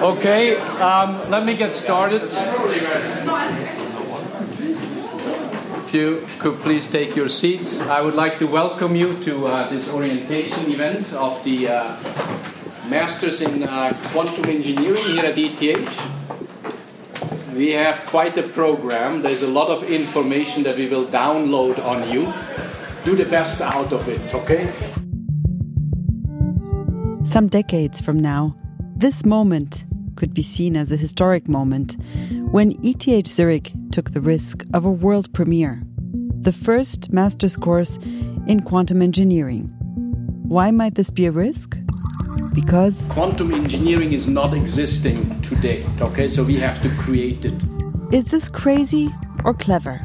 Okay, um, let me get started. If you could please take your seats, I would like to welcome you to uh, this orientation event of the uh, Masters in uh, Quantum Engineering here at ETH. We have quite a program. There's a lot of information that we will download on you. Do the best out of it, okay? Some decades from now, this moment could be seen as a historic moment when ETH Zurich took the risk of a world premiere, the first master's course in quantum engineering. Why might this be a risk? Because quantum engineering is not existing today, okay? So we have to create it. Is this crazy or clever?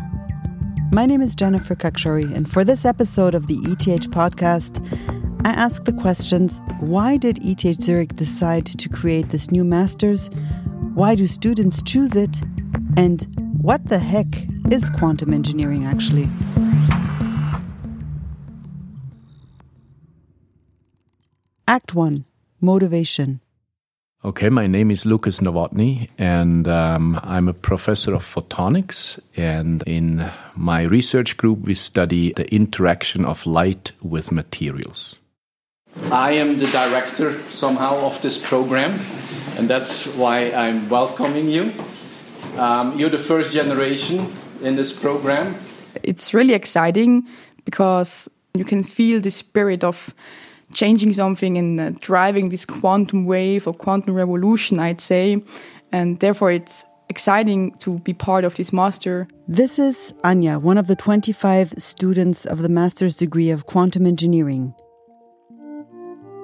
My name is Jennifer Khakshouri, and for this episode of the ETH podcast, I ask the questions why did ETH Zurich decide to create this new master's? Why do students choose it? And what the heck is quantum engineering actually? Act 1 Motivation. Okay, my name is Lukas Novotny, and um, I'm a professor of photonics. And in my research group, we study the interaction of light with materials. I am the director somehow of this program, and that's why I'm welcoming you. Um, you're the first generation in this program. It's really exciting because you can feel the spirit of changing something and uh, driving this quantum wave or quantum revolution, I'd say. And therefore, it's exciting to be part of this master. This is Anya, one of the 25 students of the master's degree of quantum engineering.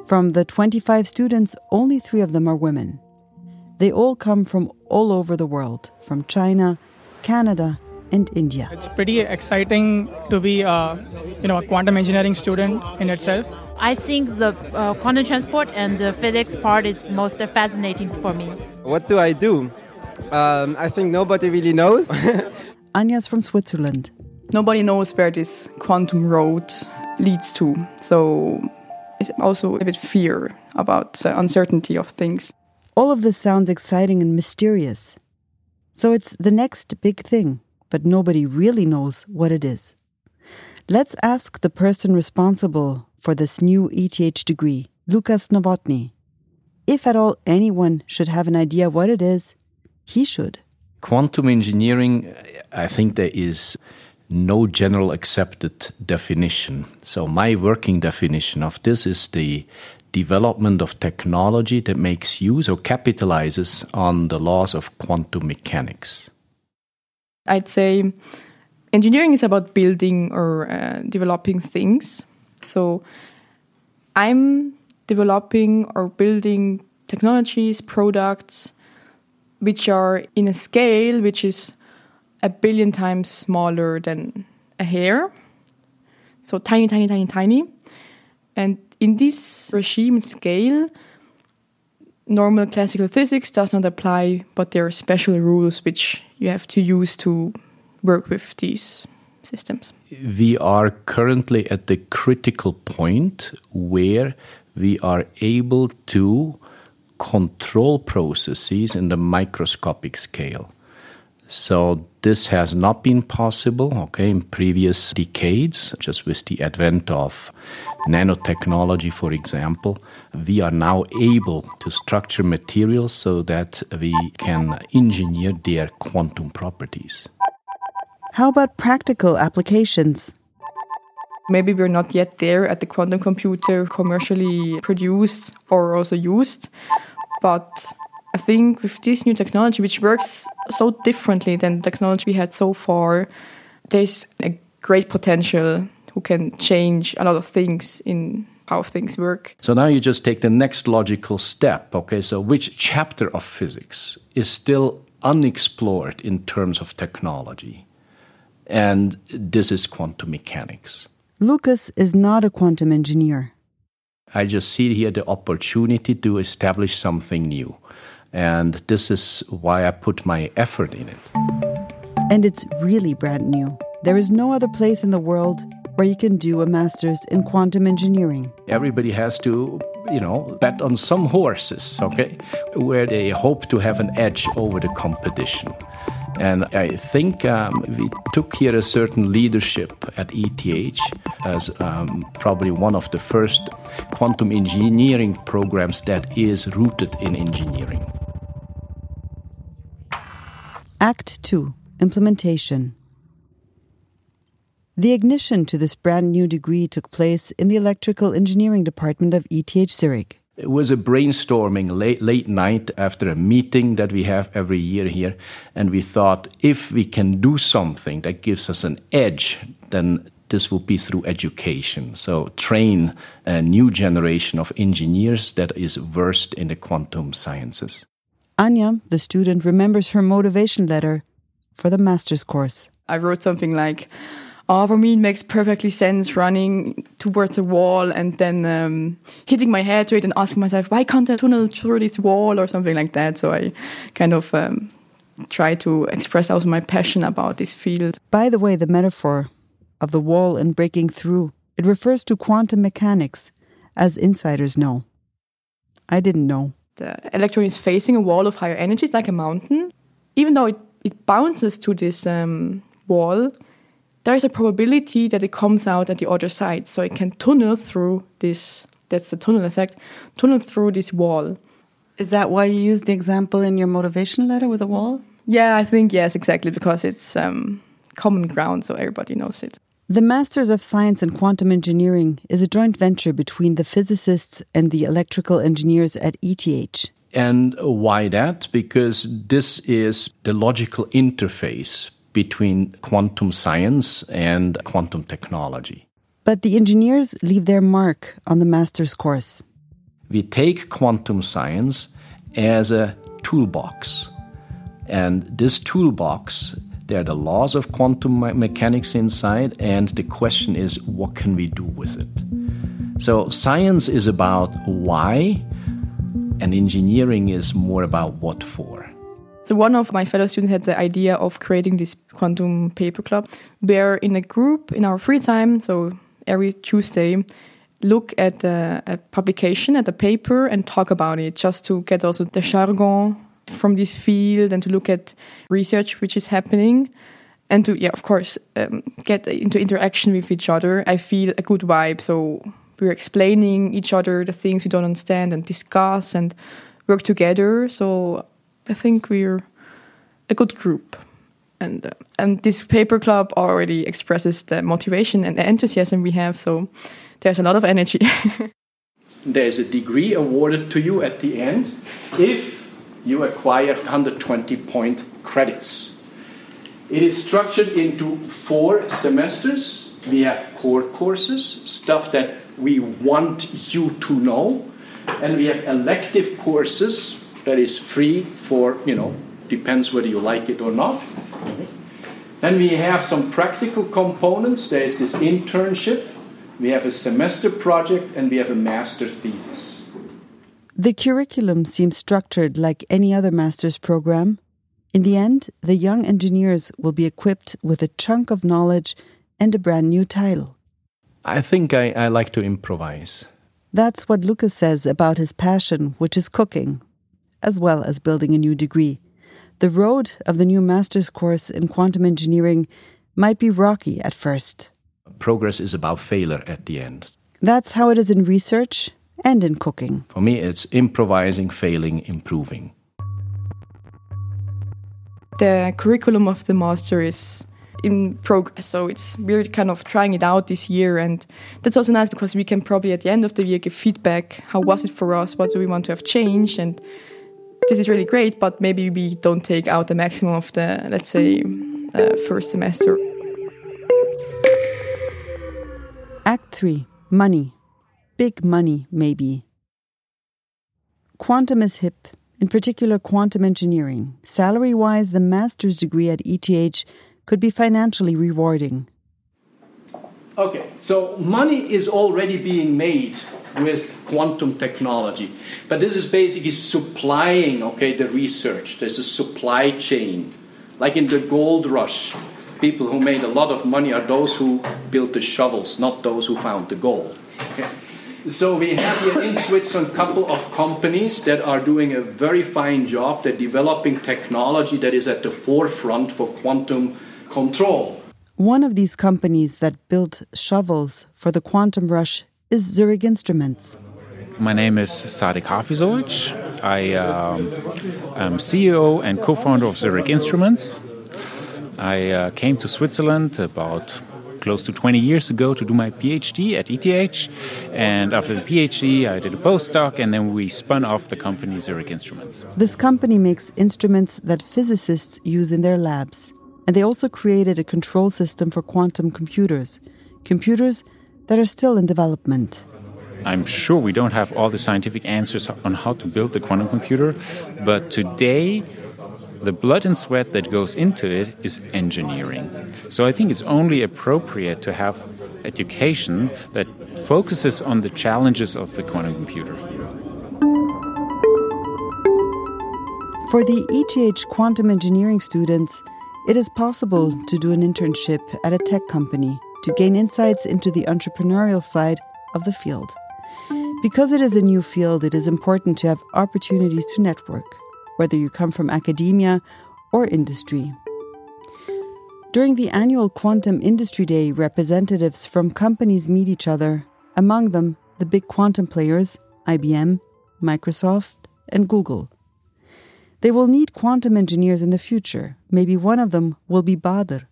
From the 25 students, only three of them are women. They all come from all over the world, from China, Canada, and India. It's pretty exciting to be, uh, you know, a quantum engineering student in itself. I think the uh, quantum transport and the physics part is most fascinating for me. What do I do? Um, I think nobody really knows. Anya's from Switzerland. Nobody knows where this quantum road leads to. So it's also a bit fear about the uncertainty of things. All of this sounds exciting and mysterious. So it's the next big thing, but nobody really knows what it is. Let's ask the person responsible for this new ETH degree, Lukas Novotny. If at all anyone should have an idea what it is, he should. Quantum engineering, I think there is no general accepted definition. So, my working definition of this is the development of technology that makes use or capitalizes on the laws of quantum mechanics. I'd say engineering is about building or uh, developing things. So, I'm developing or building technologies, products which are in a scale which is a billion times smaller than a hair. So tiny, tiny, tiny, tiny. And in this regime scale, normal classical physics does not apply, but there are special rules which you have to use to work with these systems. We are currently at the critical point where we are able to control processes in the microscopic scale. So this has not been possible, okay, in previous decades, just with the advent of nanotechnology, for example. We are now able to structure materials so that we can engineer their quantum properties. How about practical applications? Maybe we're not yet there at the quantum computer commercially produced or also used, but I think with this new technology, which works so differently than the technology we had so far, there's a great potential who can change a lot of things in how things work. So now you just take the next logical step. Okay, so which chapter of physics is still unexplored in terms of technology? And this is quantum mechanics. Lukas is not a quantum engineer. I just see here the opportunity to establish something new. And this is why I put my effort in it. And it's really brand new. there is no other place in the world where you can do a master's in quantum engineering. Everybody has to, you know, bet on some horses, okay, where they hope to have an edge over the competition. And I think um, we took here a certain leadership at ETH as um, probably one of the first quantum engineering programs that is rooted in engineering. Act 2 Implementation The ignition to this brand new degree took place in the electrical engineering department of ETH Zurich. It was a brainstorming late, late night after a meeting that we have every year here. And we thought if we can do something that gives us an edge, then this will be through education. So, train a new generation of engineers that is versed in the quantum sciences. Anya, the student, remembers her motivation letter for the master's course. I wrote something like, oh, for me, it makes perfectly sense running towards a wall and then um, hitting my head to it and asking myself, why can't I tunnel through this wall or something like that. So I kind of um, try to express also my passion about this field. By the way, the metaphor of the wall and breaking through, it refers to quantum mechanics, as insiders know. I didn't know. The electron is facing a wall of higher energy, like a mountain. Even though it, it bounces to this um, wall, there is a probability that it comes out at the other side. So it can tunnel through this, that's the tunnel effect, tunnel through this wall. Is that why you use the example in your motivation letter with a wall? Yeah, I think yes, exactly, because it's um, common ground, so everybody knows it. The Masters of Science in Quantum Engineering is a joint venture between the physicists and the electrical engineers at ETH. And why that? Because this is the logical interface between quantum science and quantum technology. But the engineers leave their mark on the master's course. We take quantum science as a toolbox. And this toolbox, there are the laws of quantum mechanics inside, and the question is what can we do with it? So, science is about why, and engineering is more about what for. So one of my fellow students had the idea of creating this quantum paper club, where in a group in our free time, so every Tuesday, look at a, a publication, at a paper, and talk about it, just to get also the jargon from this field and to look at research which is happening and to yeah of course um, get into interaction with each other. I feel a good vibe. So we're explaining each other the things we don't understand and discuss and work together. So I think we're a good group. And, uh, and this paper club already expresses the motivation and the enthusiasm we have, so there's a lot of energy. there's a degree awarded to you at the end if you acquire 120 point credits. It is structured into four semesters. We have core courses, stuff that we want you to know, and we have elective courses that is free for, you know, depends whether you like it or not. Then we have some practical components. There is this internship, we have a semester project, and we have a master thesis. The curriculum seems structured like any other master's program. In the end, the young engineers will be equipped with a chunk of knowledge and a brand new title. I think I, I like to improvise. That's what Lukas says about his passion, which is cooking, as well as building a new degree. The road of the new master's course in quantum engineering might be rocky at first. Progress is about failure at the end. That's how it is in research and in cooking. For me, it's improvising, failing, improving. The curriculum of the master is in progress. So it's we're kind of trying it out this year, and that's also nice because we can probably at the end of the year give feedback. How was it for us? What do we want to have changed? And this is really great, but maybe we don't take out the maximum of the, let's say, uh, first semester. Act 3 Money. Big money, maybe. Quantum is hip, in particular quantum engineering. Salary wise, the master's degree at ETH could be financially rewarding. Okay, so money is already being made with quantum technology. But this is basically supplying, okay, the research. There's a supply chain, like in the gold rush. people who made a lot of money are those who built the shovels, not those who found the gold. Okay. So we have here in Switzerland a couple of companies that are doing a very fine job. They're developing technology that is at the forefront for quantum control. One of these companies that built shovels for the quantum rush is Zurich Instruments. My name is Sadik Hafizovic. I um, am CEO and co founder of Zurich Instruments. I uh, came to Switzerland about close to 20 years ago to do my PhD at ETH. And after the PhD, I did a postdoc, and then we spun off the company Zurich Instruments. This company makes instruments that physicists use in their labs. And they also created a control system for quantum computers, computers that are still in development. I'm sure we don't have all the scientific answers on how to build the quantum computer, but today the blood and sweat that goes into it is engineering. So I think it's only appropriate to have education that focuses on the challenges of the quantum computer. For the ETH quantum engineering students, it is possible to do an internship at a tech company to gain insights into the entrepreneurial side of the field. Because it is a new field, it is important to have opportunities to network, whether you come from academia or industry. During the annual Quantum Industry Day, representatives from companies meet each other, among them the big quantum players IBM, Microsoft, and Google. They will need quantum engineers in the future. Maybe one of them will be Bader,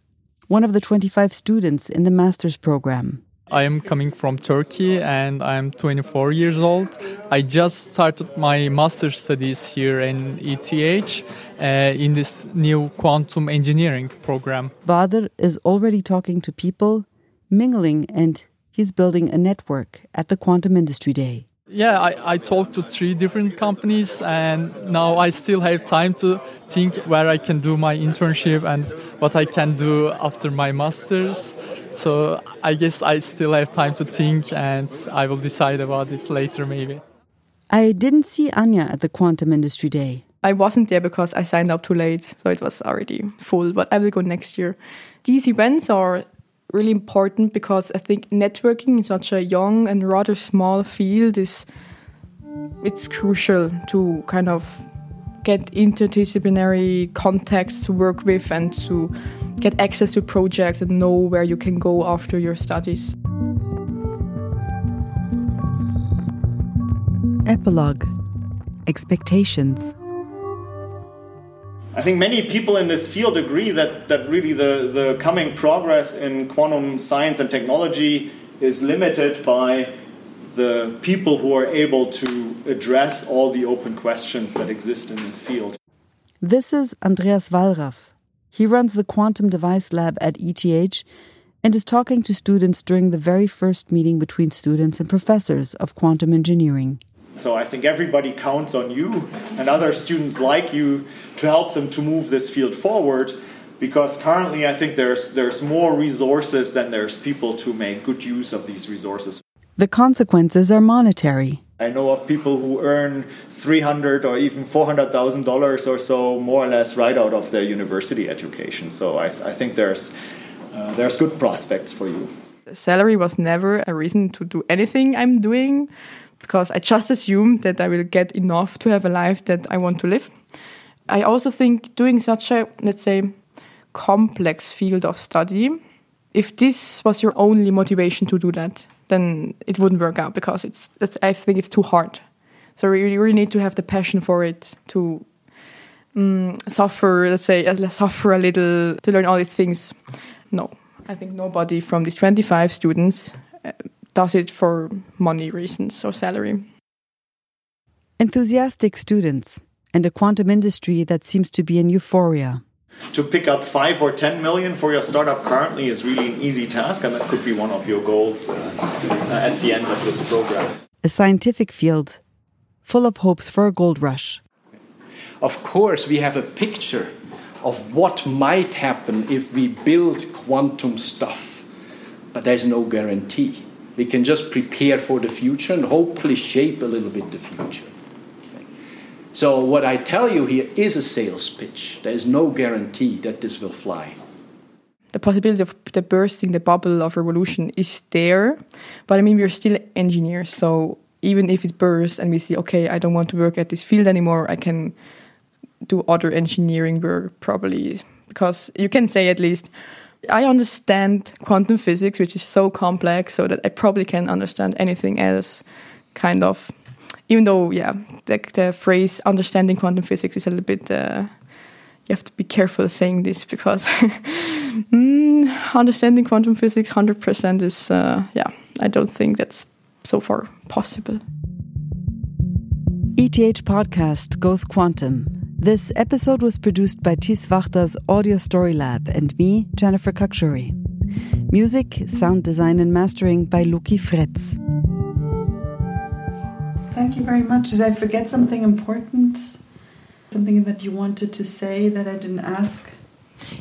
one of the 25 students in the master's program. I am coming from Turkey and I'm 24 years old. I just started my master's studies here in ETH uh, in this new quantum engineering program. Bader is already talking to people, mingling, and he's building a network at the Quantum Industry Day. Yeah, I, I talked to three different companies and now I still have time to think where I can do my internship and what I can do after my master's. So I guess I still have time to think and I will decide about it later maybe. I didn't see Anya at the Quantum Industry Day. I wasn't there because I signed up too late, so it was already full, but I will go next year. These events are really important because I think networking in such a young and rather small field is it's crucial to kind of get interdisciplinary contacts to work with and to get access to projects and know where you can go after your studies. Epilogue Expectations I think many people in this field agree that, that really the, the coming progress in quantum science and technology is limited by the people who are able to address all the open questions that exist in this field. This is Andreas Wallraff. He runs the Quantum Device Lab at ETH and is talking to students during the very first meeting between students and professors of quantum engineering. So I think everybody counts on you and other students like you to help them to move this field forward because currently I think there's there's more resources than there's people to make good use of these resources. The consequences are monetary. I know of people who earn three hundred or even four hundred thousand dollars or so, more or less, right out of their university education. So I, I think there's uh, there's good prospects for you. Salary was never a reason to do anything I'm doing because I just assume that I will get enough to have a life that I want to live. I also think doing such a, let's say, complex field of study, if this was your only motivation to do that, then it wouldn't work out because it's, it's I think it's too hard. So you really need to have the passion for it to um, suffer, let's say, uh, suffer a little to learn all these things. No, I think nobody from these 25 students uh, does it for money reasons or salary. Enthusiastic students and a quantum industry that seems to be in euphoria. To pick up five or ten million for your startup currently is really an easy task, and that could be one of your goals uh, at the end of this program. A scientific field full of hopes for a gold rush. Of course, we have a picture of what might happen if we build quantum stuff, but there's no guarantee. We can just prepare for the future and hopefully shape a little bit the future. So, what I tell you here is a sales pitch. There is no guarantee that this will fly. the possibility of the bursting the bubble of revolution is there. But I mean, we're still engineers, so even if it bursts and we see, okay, I don't want to work at this field anymore, I can do other engineering work probably because you can say at least I understand quantum physics, which is so complex, so that I probably can understand anything else, kind of. Even though, yeah, the, the phrase understanding quantum physics is a little bit. Uh, you have to be careful saying this because mm, understanding quantum physics 100% is, uh, yeah, I don't think that's so far possible. ETH podcast goes quantum. This episode was produced by Tis Wachter's Audio Story Lab and me, Jennifer Khakshouri. Music, sound design, and mastering by Luki Fritz. Thank you very much. Did I forget something important? Something that you wanted to say that I didn't ask?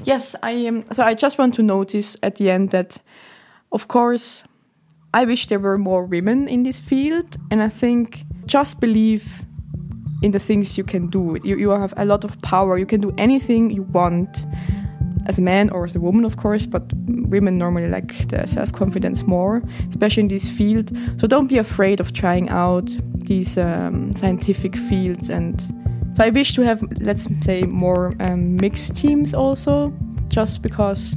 Yes, I um, so I just want to notice at the end that, of course, I wish there were more women in this field, and I think just believe in the things you can do. You, you have a lot of power. You can do anything you want as a man or as a woman, of course, but women normally like the self confidence more, especially in this field. So don't be afraid of trying out these um, scientific fields. And so I wish to have, let's say, more um, mixed teams also, just because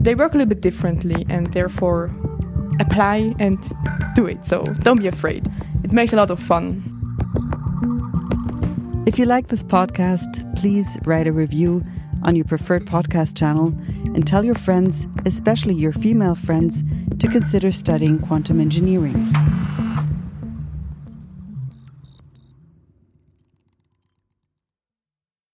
they work a little bit differently and therefore apply and do it. So don't be afraid. It makes a lot of fun. If you like this podcast, please write a review on your preferred podcast channel and tell your friends, especially your female friends, to consider studying quantum engineering.